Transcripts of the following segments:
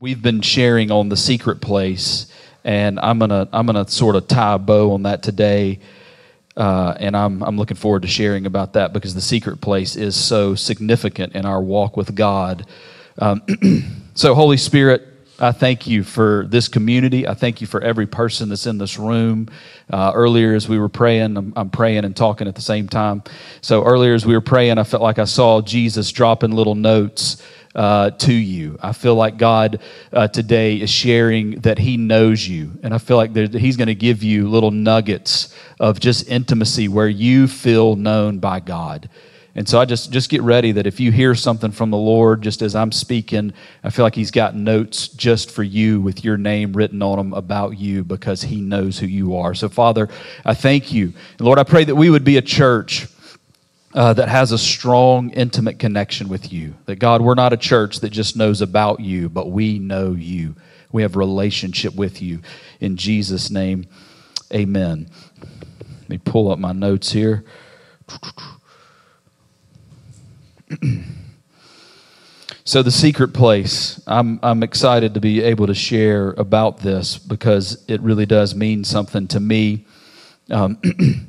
We've been sharing on the secret place, and I'm gonna I'm gonna sort of tie a bow on that today, uh, and I'm I'm looking forward to sharing about that because the secret place is so significant in our walk with God. Um, so, Holy Spirit, I thank you for this community. I thank you for every person that's in this room. Uh, earlier, as we were praying, I'm, I'm, praying and talking at the same time. So, earlier, as we were praying, I felt like I saw Jesus dropping little notes uh, to you. I feel like God uh, today is sharing that He knows you. And I feel like He's going to give you little nuggets of just intimacy where you feel known by God. And so I just just get ready that if you hear something from the Lord, just as I'm speaking, I feel like He's got notes just for you with your name written on them about you because He knows who you are. So Father, I thank you, and Lord, I pray that we would be a church uh, that has a strong, intimate connection with you. That God, we're not a church that just knows about you, but we know you. We have relationship with you. In Jesus' name, amen. Let me pull up my notes here. so, the secret place. I'm, I'm excited to be able to share about this because it really does mean something to me. Um,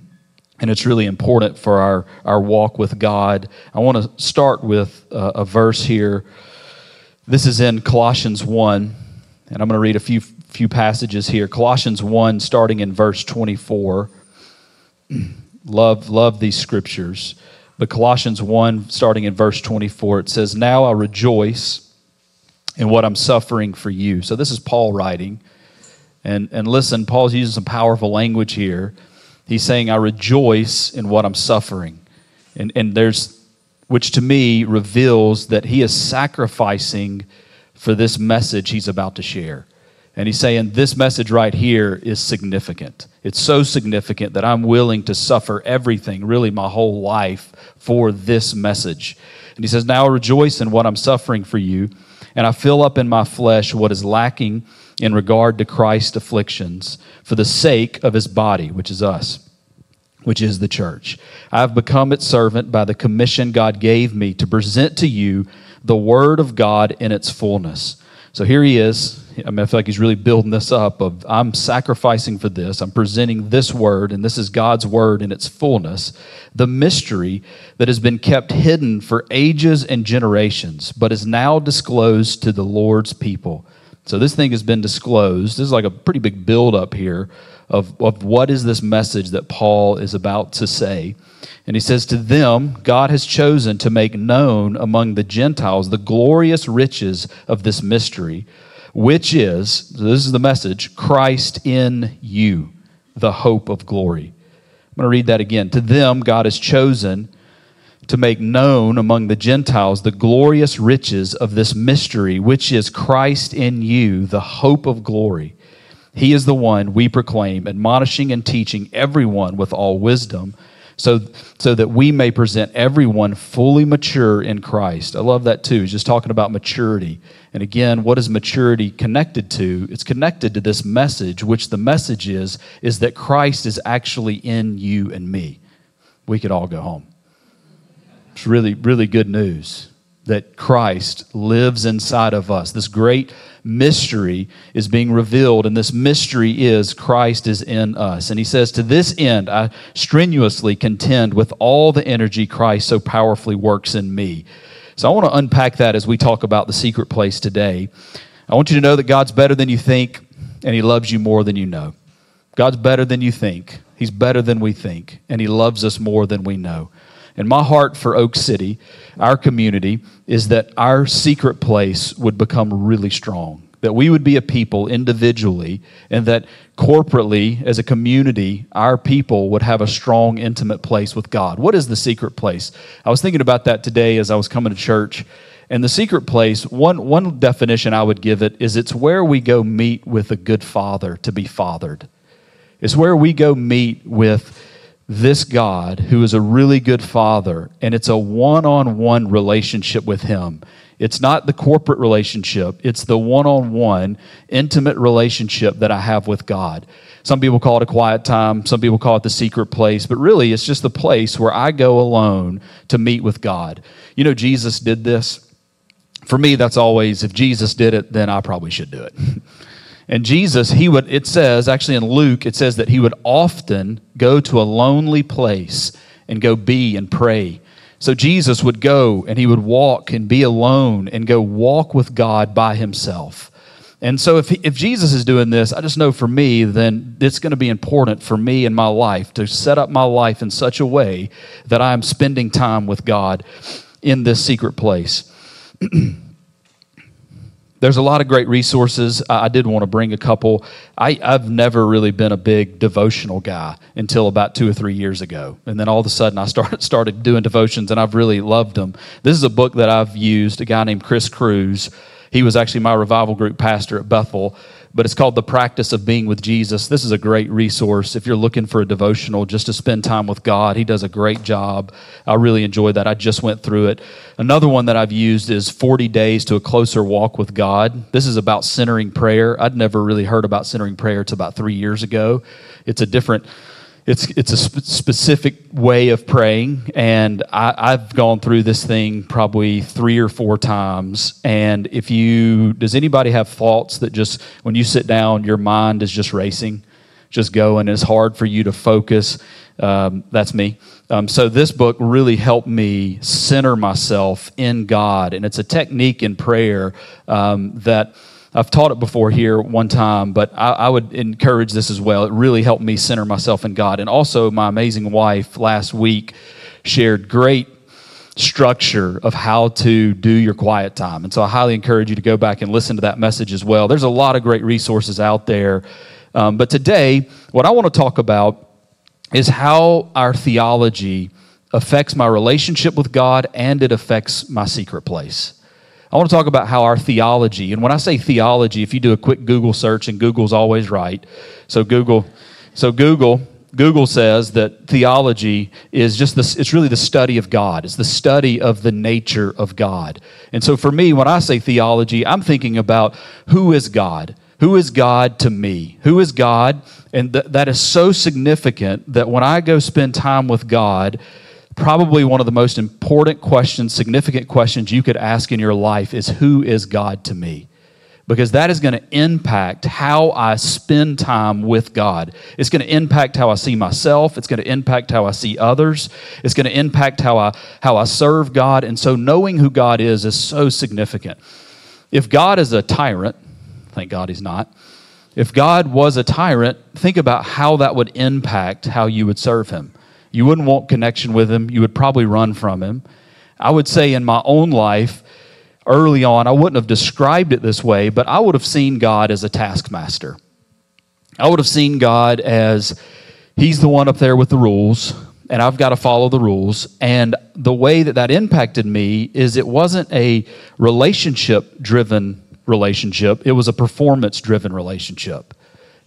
and it's really important for our, our walk with God. I want to start with a, a verse here. This is in Colossians 1, and I'm going to read a few, few passages here. Colossians 1, starting in verse 24. love, love these scriptures. But Colossians 1, starting in verse 24, it says, Now I rejoice in what I'm suffering for you. So this is Paul writing. And, and listen, Paul's using some powerful language here. He's saying, I rejoice in what I'm suffering. And, and there's, which to me reveals that he is sacrificing for this message he's about to share. And he's saying, This message right here is significant. It's so significant that I'm willing to suffer everything, really my whole life, for this message. And he says, Now I rejoice in what I'm suffering for you, and I fill up in my flesh what is lacking in regard to Christ's afflictions for the sake of his body, which is us, which is the church. I have become its servant by the commission God gave me to present to you the word of God in its fullness. So here he is. I, mean, I feel like he's really building this up of I'm sacrificing for this. I'm presenting this word, and this is God's word in its fullness. The mystery that has been kept hidden for ages and generations, but is now disclosed to the Lord's people. So this thing has been disclosed. This is like a pretty big buildup here of, of what is this message that Paul is about to say. And he says, To them, God has chosen to make known among the Gentiles the glorious riches of this mystery, which is, this is the message, Christ in you, the hope of glory. I'm going to read that again. To them, God has chosen to make known among the Gentiles the glorious riches of this mystery, which is Christ in you, the hope of glory. He is the one we proclaim, admonishing and teaching everyone with all wisdom, so, so that we may present everyone fully mature in Christ. I love that too. He's just talking about maturity. And again, what is maturity connected to? It's connected to this message, which the message is, is that Christ is actually in you and me. We could all go home. It's really, really good news that Christ lives inside of us. This great mystery is being revealed, and this mystery is Christ is in us. And he says, To this end, I strenuously contend with all the energy Christ so powerfully works in me. So I want to unpack that as we talk about the secret place today. I want you to know that God's better than you think, and he loves you more than you know. God's better than you think. He's better than we think, and he loves us more than we know. And my heart for Oak City, our community, is that our secret place would become really strong. That we would be a people individually, and that corporately, as a community, our people would have a strong, intimate place with God. What is the secret place? I was thinking about that today as I was coming to church. And the secret place, one, one definition I would give it is it's where we go meet with a good father to be fathered. It's where we go meet with this God who is a really good father, and it's a one on one relationship with Him. It's not the corporate relationship, it's the one on one, intimate relationship that I have with God. Some people call it a quiet time, some people call it the secret place, but really it's just the place where I go alone to meet with God. You know, Jesus did this for me, that's always if Jesus did it, then I probably should do it. And Jesus, he would, it says, actually in Luke, it says that he would often go to a lonely place and go be and pray. So Jesus would go and he would walk and be alone and go walk with God by himself. And so if, if Jesus is doing this, I just know for me, then it's going to be important for me in my life to set up my life in such a way that I'm spending time with God in this secret place. There's a lot of great resources. I did want to bring a couple. I, have never really been a big devotional guy until about two or three years ago. And then all of a sudden I started, started doing devotions and I've really loved them. This is a book that I've used, a guy named Chris Cruz. He was actually my revival group pastor at Bethel but it's called The Practice of Being with Jesus. This is a great resource if you're looking for a devotional just to spend time with God. He does a great job. I really enjoy that. I just went through it. Another one that I've used is 40 Days to a Closer Walk with God. This is about centering prayer. I'd never really heard about centering prayer until about three years ago. It's a different it's it's a sp- specific way of praying and I, have gone through this thing probably three or four times and if you does anybody have thoughts that just when you sit down your mind is just racing just going it's hard for you to focus? Um, that's me. Um, so this book really helped me center myself in god and it's a technique in prayer um, that I've taught it before here one time, but I, I, would encourage this as well. It really helped me center myself in God. And also, my amazing wife last week shared great structure of how to do your quiet time. And so I highly encourage you to go back and listen to that message as well. There's a lot of great resources out there. Um, but today, what I want to talk about is how our theology affects my relationship with God and it affects my secret place. I want to talk about how our theology, and when I say theology, if you do a quick Google search, and Google's always right, so Google, so Google, Google says that theology is just this, it's really the study of God. It's the study of the nature of God. And so for me, when I say theology, I'm thinking about who is God? Who is God to me? Who is God? And th- that is so significant that when I go spend time with God, probably one of the most important questions, significant questions you could ask in your life is Who is God to me? Because that is going to impact how I spend time with God. It's going to impact how I see myself. It's going to impact how I see others. It's going to impact how I, how I serve God. And so, knowing who God is is so significant. If God is a tyrant, thank God he's not. If God was a tyrant, think about how that would impact how you would serve him. You wouldn't want connection with him. You would probably run from him. I would say in my own life, early on, I wouldn't have described it this way, but I would have seen God as a taskmaster. I would have seen God as he's the one up there with the rules, and I've got to follow the rules. And the way that that impacted me is it wasn't a relationship driven relationship, it was a performance driven relationship.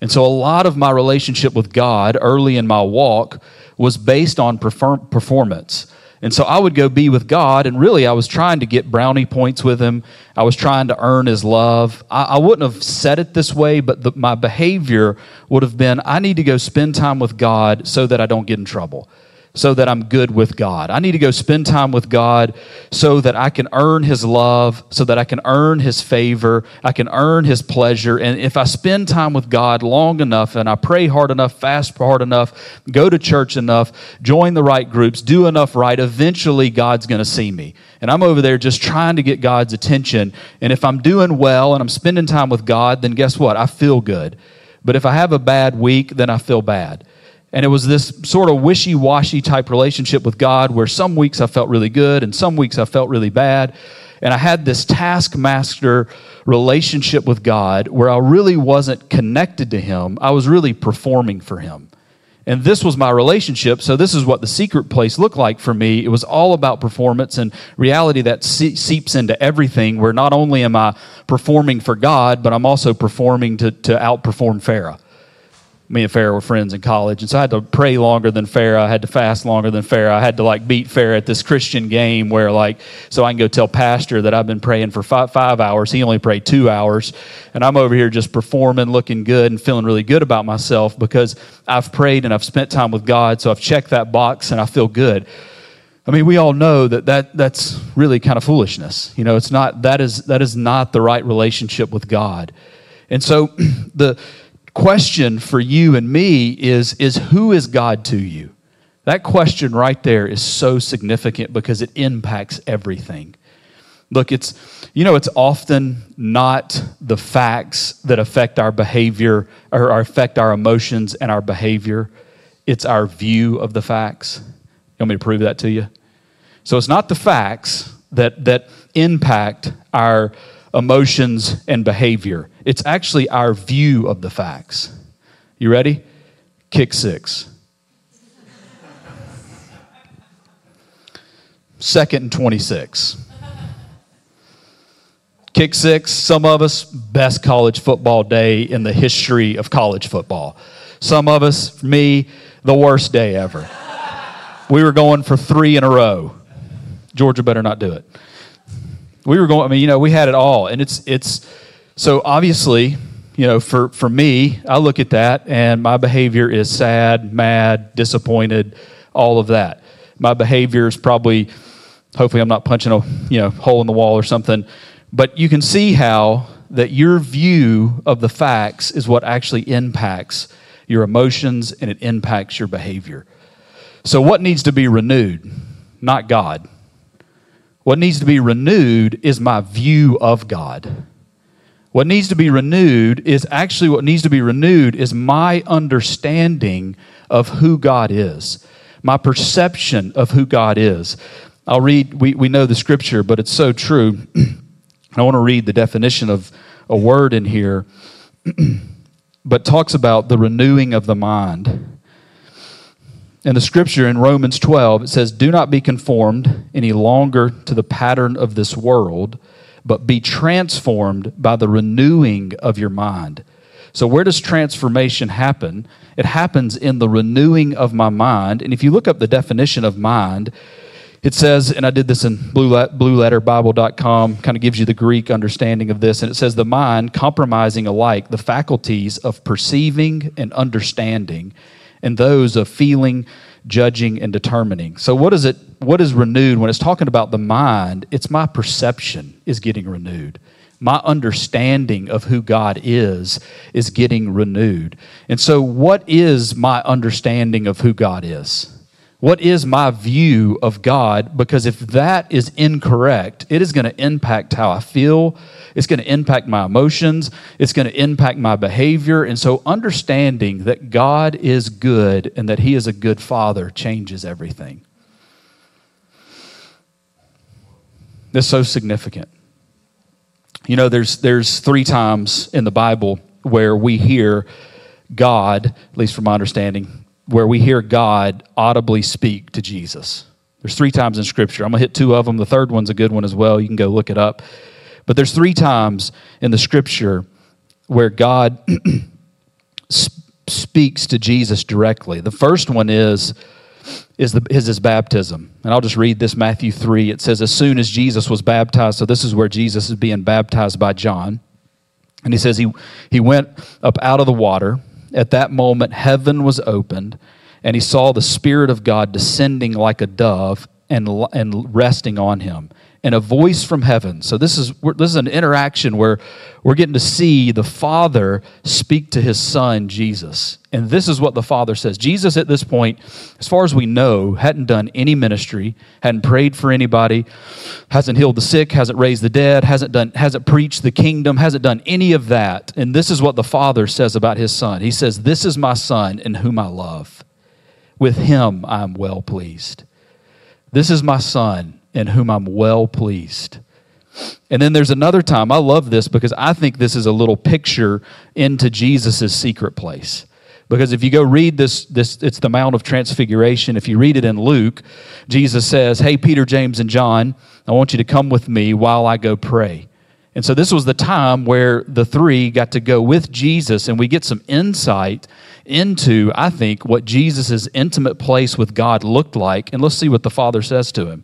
And so a lot of my relationship with God early in my walk was based on perform- performance. And so I would go be with God, and really I was trying to get brownie points with Him. I was trying to earn His love. I, I wouldn't have said it this way, but the, my behavior would have been I need to go spend time with God so that I don't get in trouble so that I'm good with God. I need to go spend time with God so that I can earn His love, so that I can earn His favor, I can earn His pleasure. And if I spend time with God long enough and I pray hard enough, fast hard enough, go to church enough, join the right groups, do enough right, eventually God's going to see me. And I'm over there just trying to get God's attention. And if I'm doing well and I'm spending time with God, then guess what? I feel good. But if I have a bad week, then I feel bad. And it was this sort of wishy washy type relationship with God where some weeks I felt really good and some weeks I felt really bad. And I had this taskmaster relationship with God where I really wasn't connected to Him, I was really performing for Him. And this was my relationship. So, this is what the secret place looked like for me. It was all about performance and reality that seeps into everything, where not only am I performing for God, but I'm also performing to, to outperform Farah me and Farah were friends in college, and so I had to pray longer than Farah. I had to fast longer than Farah. I had to like beat Farah at this Christian game where like so I can go tell Pastor that I've been praying for five, five hours. He only prayed two hours, and I'm over here just performing, looking good, and feeling really good about myself because I've prayed and I've spent time with God. So I've checked that box and I feel good. I mean, we all know that, that that's really kind of foolishness. You know, it's not, that is, that is not the right relationship with God. And so the question for you and me is, is who is God to you? That question right there is so significant because it impacts everything. Look, it's, you know, it's often not the facts that affect our behavior or affect our emotions and our behavior. It's our view of the facts. You want me to prove that to you? So it's not the facts that, that impact our emotions and behavior. It's actually our view of the facts. You ready? Kick six. Second and 26. Kick six, some of us, best college football day in the history of college football. Some of us, me, the worst day ever. We were going for three in a row. Georgia better not do it. We were going, I mean, you know, we had it all. And it's, it's, so obviously, you know, for, for me, I look at that and my behavior is sad, mad, disappointed, all of that. My behavior is probably Hopefully, I'm not punching a you know hole in the wall or something. But you can see how that your view of the facts is what actually impacts your emotions and it impacts your behavior. So, what needs to be renewed? Not God. What needs to be renewed is my view of God. What needs to be renewed is actually what needs to be renewed is my understanding of who God is, my perception of who God is. I'll read, we, we know the scripture, but it's so true. I want to read the definition of a word in here, but talks about the renewing of the mind. In the scripture in Romans 12, it says, Do not be conformed any longer to the pattern of this world, but be transformed by the renewing of your mind. So, where does transformation happen? It happens in the renewing of my mind. And if you look up the definition of mind, it says, and I did this in blueletterbible.com, kind of gives you the Greek understanding of this, and it says, the mind compromising alike the faculties of perceiving and understanding, and those of feeling, judging, and determining. So, what is it? What is renewed when it's talking about the mind? It's my perception is getting renewed. My understanding of who God is is getting renewed. And so, what is my understanding of who God is? What is my view of God? Because if that is incorrect, it is going to impact how I feel. It's going to impact my emotions. It's going to impact my behavior. And so, understanding that God is good and that He is a good Father changes everything. That's so significant. You know, there's, there's three times in the Bible where we hear God, at least from my understanding, where we hear God audibly speak to Jesus. There's three times in Scripture. I'm going to hit two of them. The third one's a good one as well. You can go look it up. But there's three times in the Scripture where God speaks to Jesus directly. The first one is is, the, is his baptism. And I'll just read this Matthew 3. It says, As soon as Jesus was baptized, so this is where Jesus is being baptized by John. And he says, He, he went up out of the water at that moment, heaven was opened, and he saw the Spirit of God descending like a dove and, and resting on him. And a voice from heaven. So, this is, this is an interaction where we're getting to see the Father speak to his Son, Jesus. And this is what the Father says. Jesus, at this point, as far as we know, hadn't done any ministry, hadn't prayed for anybody, hasn't healed the sick, hasn't raised the dead, hasn't, done, hasn't preached the kingdom, hasn't done any of that. And this is what the Father says about his Son. He says, This is my Son in whom I love. With him I am well pleased. This is my Son in whom I'm well pleased. And then there's another time, I love this because I think this is a little picture into Jesus' secret place. Because if you go read this, this, it's the Mount of Transfiguration. If you read it in Luke, Jesus says, Hey, Peter, James, and John, I want you to come with me while I go pray. And so this was the time where the three got to go with Jesus, and we get some insight into, I think, what Jesus' intimate place with God looked like. And let's see what the Father says to him.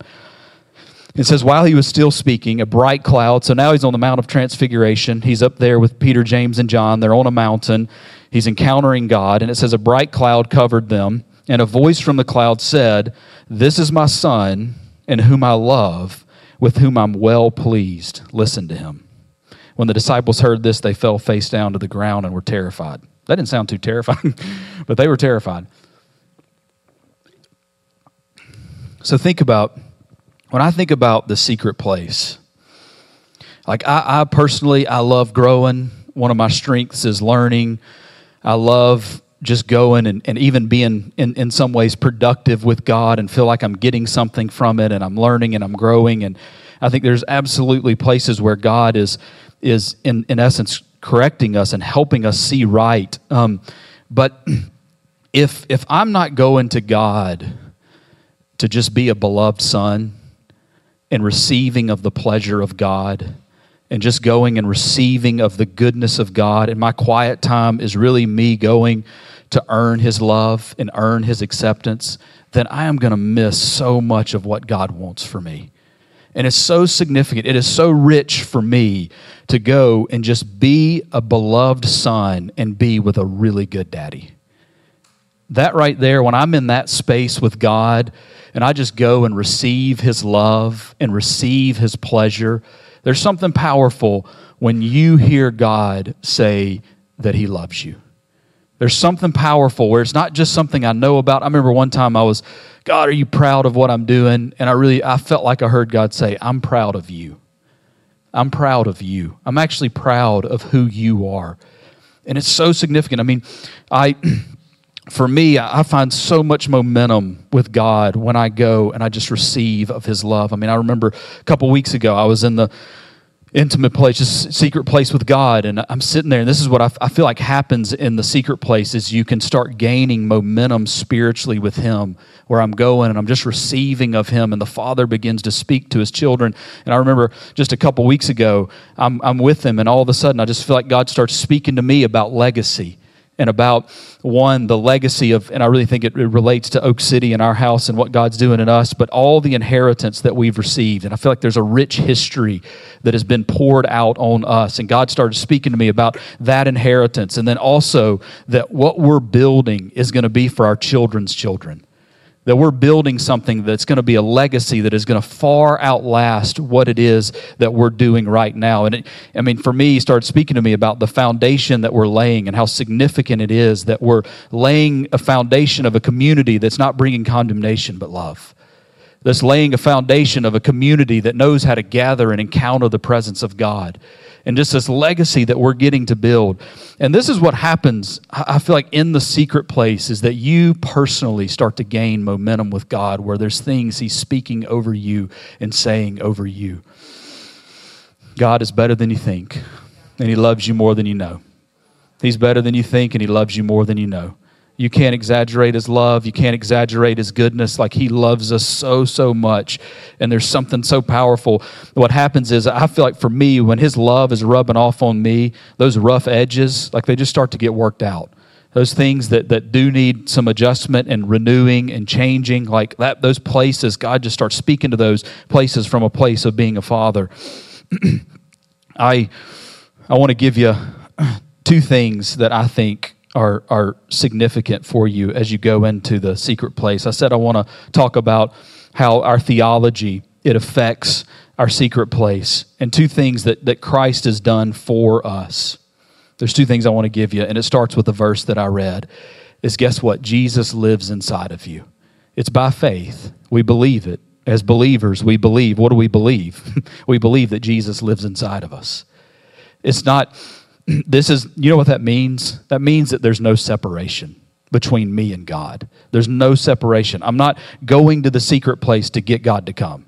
It says, while he was still speaking, a bright cloud. So now he's on the Mount of Transfiguration. He's up there with Peter, James, and John. They're on a mountain. He's encountering God. And it says, a bright cloud covered them. And a voice from the cloud said, This is my son, in whom I love, with whom I'm well pleased. Listen to him. When the disciples heard this, they fell face down to the ground and were terrified. That didn't sound too terrifying, but they were terrified. So think about when I think about the secret place, like I, I personally, I love growing. One of my strengths is learning. I love just going and, and even being in, in some ways productive with God and feel like I'm getting something from it and I'm learning and I'm growing. And I think there's absolutely places where God is, is in, in essence, correcting us and helping us see right. Um, but if, if I'm not going to God to just be a beloved son and receiving of the pleasure of God, and just going and receiving of the goodness of God. And my quiet time is really me going to earn His love and earn His acceptance, then I am going to miss so much of what God wants for me. And it's so significant. It is so rich for me to go and just be a beloved son and be with a really good daddy. That right there, when I'm in that space with God and I just go and receive His love and receive His pleasure, there's something powerful when you hear God say that He loves you. There's something powerful where it's not just something I know about. I remember one time I was, God, are you proud of what I'm doing? And I really, I felt like I heard God say, I'm proud of you. I'm proud of you. I'm actually proud of who you are. And it's so significant. I mean, I, for me, I find so much momentum with God when I go and I just receive of His love. I mean, I remember a couple weeks ago, I was in the intimate place, just secret place with God. And I'm sitting there, and this is what I, I feel like happens in the secret place is you can start gaining momentum spiritually with Him, where I'm going and I'm just receiving of Him, and the Father begins to speak to His children. And I remember just a couple weeks ago, I'm, I'm with Him, and all of a sudden I just feel like God starts speaking to me about legacy and about one, the legacy of, and I really think it, it, relates to Oak City and our house and what God's doing in us, but all the inheritance that we've received. And I feel like there's a rich history that has been poured out on us. And God started speaking to me about that inheritance. And then also that what we're building is going to be for our children's children that we're building something that's going to be a legacy that is going to far outlast what it is that we're doing right now. And it, I mean, for me, he started speaking to me about the foundation that we're laying and how significant it is that we're laying a foundation of a community that's not bringing condemnation but love. That's laying a foundation of a community that knows how to gather and encounter the presence of God and just this legacy that we're getting to build. And this is what happens, I feel like, in the secret place is that you personally start to gain momentum with God where there's things He's speaking over you and saying over you. God is better than you think, and He loves you more than you know. He's better than you think, and He loves you more than you know. You can't exaggerate his love. You can't exaggerate his goodness. Like he loves us so, so much. And there's something so powerful. What happens is, I feel like for me, when his love is rubbing off on me, those rough edges, like they just start to get worked out. Those things that, that do need some adjustment and renewing and changing, like that, those places, God just starts speaking to those places from a place of being a father. I, I want to give you two things that I think are, are significant for you as you go into the secret place. I said I want to talk about how our theology it affects our secret place and two things that, that Christ has done for us. There's two things I want to give you, and it starts with the verse that I read. Is guess what? Jesus lives inside of you. It's by faith. We believe it. As believers, we believe. What do we believe? we believe that Jesus lives inside of us. It's not this is, you know what that means? That means that there's no separation between me and God. There's no separation. I'm not going to the secret place to get God to come.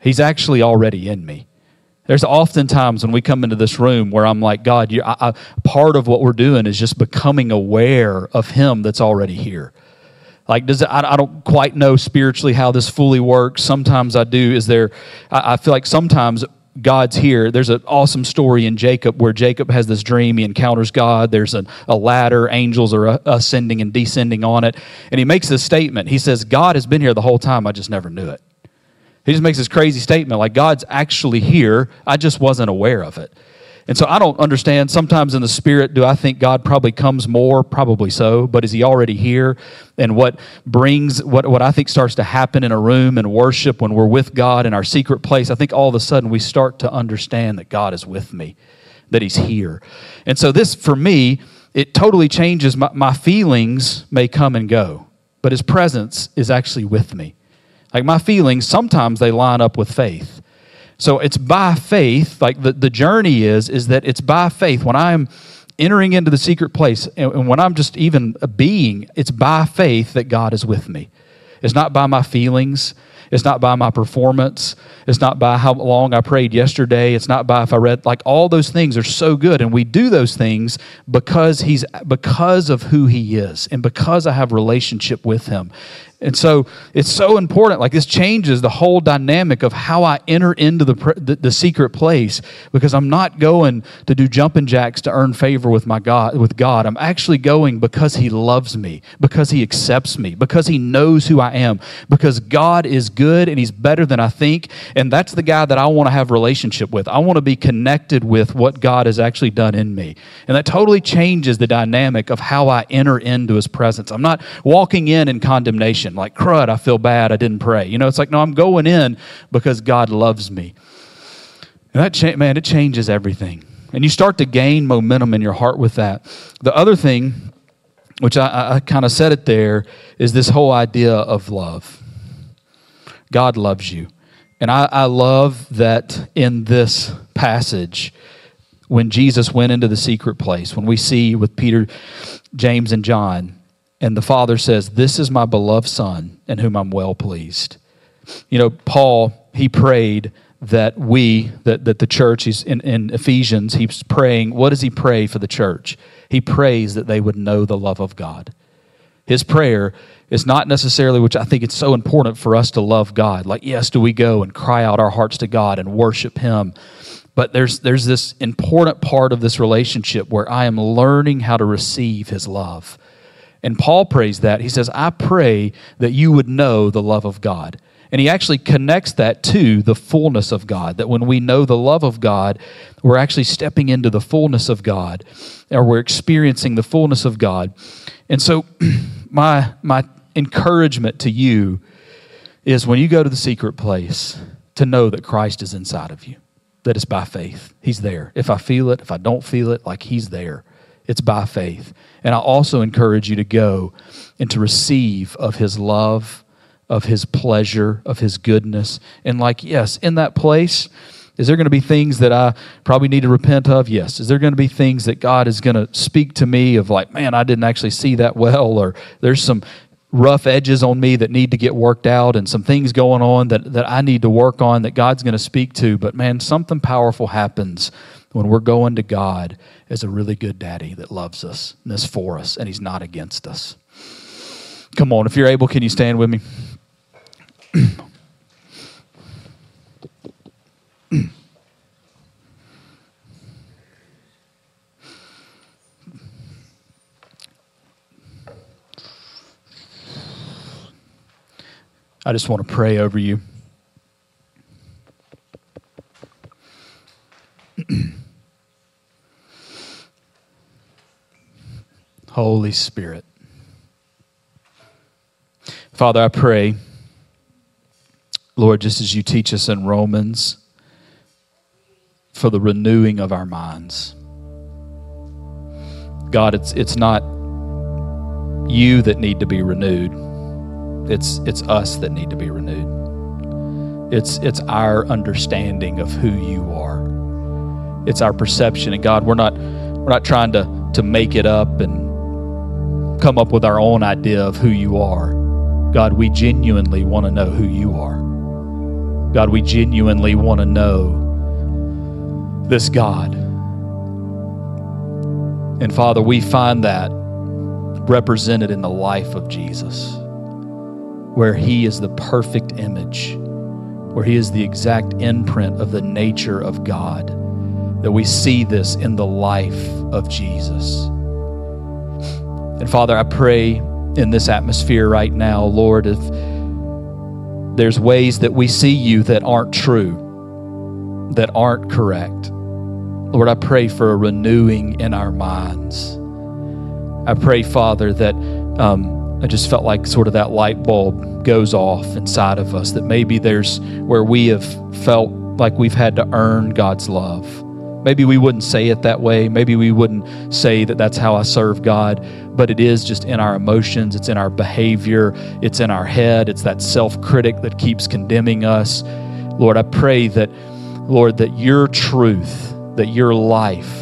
He's actually already in me. There's often times when we come into this room where I'm like, God, I, I, part of what we're doing is just becoming aware of Him that's already here. Like, does it, I, I don't quite know spiritually how this fully works. Sometimes I do. Is there? I, I feel like sometimes God's here. There's an awesome story in Jacob where Jacob has this dream. He encounters God. There's a, ladder. Angels are uh, ascending and descending on it. And he makes this statement. He says, God has been here the whole time. I just never knew it. He just makes this crazy statement like, God's actually here. I just wasn't aware of it. And so I don't understand. Sometimes in the spirit, do I think God probably comes more? Probably so. But is he already here? And what brings, what, what I think starts to happen in a room and worship when we're with God in our secret place, I think all of a sudden we start to understand that God is with me, that he's here. And so this, for me, it totally changes. My, my feelings may come and go, but his presence is actually with me. Like my feelings, sometimes they line up with faith. So it's by faith, like the, the journey is, is that it's by faith. When I'm entering into the secret place and, and when I'm just even a being, it's by faith that God is with me. It's not by my feelings. It's not by my performance. It's not by how long I prayed yesterday. It's not by if I read like all those things are so good and we do those things because he's because of who he is and because I have relationship with him. And so it's so important. Like this changes the whole dynamic of how I enter into the, the, the, secret place because I'm not going to do jumping jacks to earn favor with my God with God. I'm actually going because He loves me, because He accepts me, because He knows who I am, because God is good and He's better than I think. And that's the guy that I want to have relationship with. I want to be connected with what God has actually done in me. And that totally changes the dynamic of how I enter into His presence. I'm not walking in in condemnation like crud i feel bad i didn't pray. You know it's like no i'm going in because god loves me. And that cha- man it changes everything. And you start to gain momentum in your heart with that. The other thing which i, I kind of said it there is this whole idea of love. God loves you. And I, I love that in this passage when jesus went into the secret place when we see with peter james and john and the Father says, This is my beloved Son, in whom I'm well pleased. You know, Paul, he prayed that we, that, that the church, he's in, in Ephesians, he's praying, what does he pray for the church? He prays that they would know the love of God. His prayer is not necessarily, which I think it's so important for us to love God. Like, yes, do we go and cry out our hearts to God and worship Him? But there's, there's this important part of this relationship where I am learning how to receive His love. And Paul prays that. He says, I pray that you would know the love of God. And he actually connects that to the fullness of God. That when we know the love of God, we're actually stepping into the fullness of God, or we're experiencing the fullness of God. And so, my, my encouragement to you is when you go to the secret place, to know that Christ is inside of you, that it's by faith. He's there. If I feel it, if I don't feel it, like He's there. It's by faith. And I also encourage you to go and to receive of His love, of His pleasure, of His goodness. And, like, yes, in that place, is there going to be things that I probably need to repent of? Yes. Is there going to be things that God is going to speak to me of, like, man, I didn't actually see that well, or there's some rough edges on me that need to get worked out and some things going on that, that I need to work on that God's going to speak to. But man, something powerful happens when we're going to God as a really good daddy that loves us and is for us and he's not against us. Come on, if you're able, can you stand with me? I just want to pray over you. Holy Spirit. Father, I pray, Lord, just as you teach us in Romans, for the renewing of our minds. God, it's, it's not you that need to be renewed. It's, it's us that need to be renewed. It's, it's our understanding of who you are. It's our perception. And God, we're not, we're not trying to, to make it up and come up with our own idea of who you are. God, we genuinely want to know who you are. God, we genuinely want to know this God. And Father, we find that represented in the life of Jesus, where He is the perfect image, where He is the exact imprint of the nature of God. That we see this in the life of Jesus. And Father, I pray in this atmosphere right now, Lord, if there's ways that we see you that aren't true, that aren't correct, Lord, I pray for a renewing in our minds. I pray, Father, that um, I just felt like sort of that light bulb goes off inside of us, that maybe there's where we have felt like we've had to earn God's love. Maybe we wouldn't say it that way. Maybe we wouldn't say that that's how I serve God, but it is just in our emotions, it's in our behavior, it's in our head, it's that self critic that keeps condemning us. Lord, I pray that, Lord, that your truth, that your life,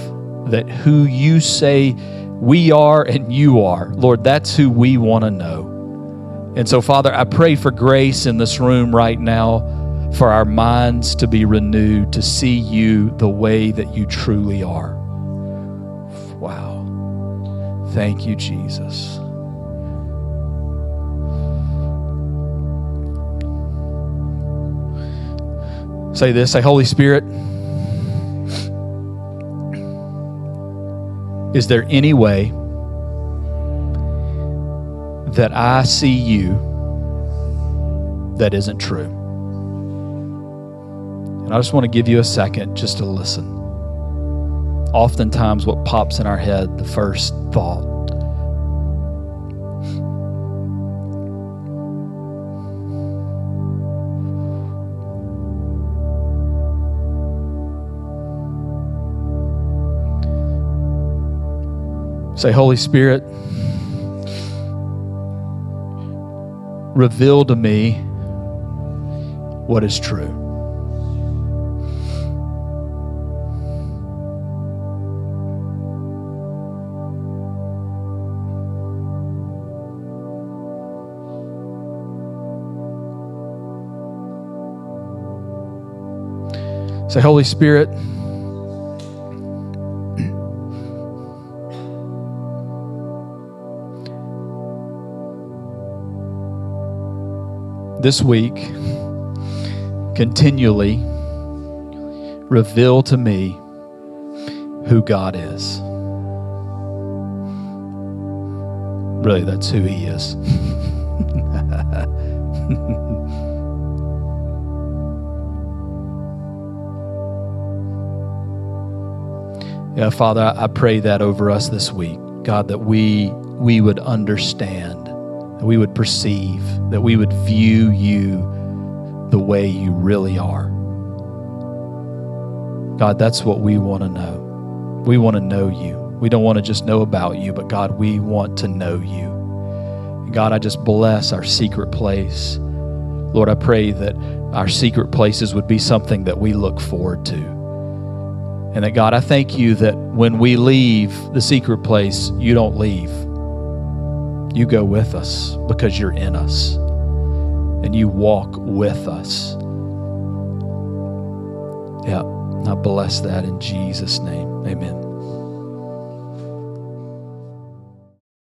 that who you say we are and you are, Lord, that's who we want to know. And so, Father, I pray for grace in this room right now for our minds to be renewed, to see you the way that you truly are. Wow. Thank you, Jesus. Say this, say, Holy Spirit, is there any way that I see you that isn't true? And I just want to give you a second just to listen. Oftentimes, what pops in our head, the first thought, Say, Holy Spirit, reveal to me what is true. Say, Holy Spirit, this week, continually reveal to me who God is. Really, that's who He is. Yeah, Father, I pray that over us this week, God, that we we would understand, that we would perceive, that we would view you the way you really are. God, that's what we want to know. We want to know you. We don't want to just know about you, but God, we want to know you. God, I just bless our secret place. Lord, I pray that our secret places would be something that we look forward to. And that, God, I thank you that when we leave the secret place, you don't leave. You go with us because you're in us and you walk with us. Yeah, I bless that in Jesus' name. Amen.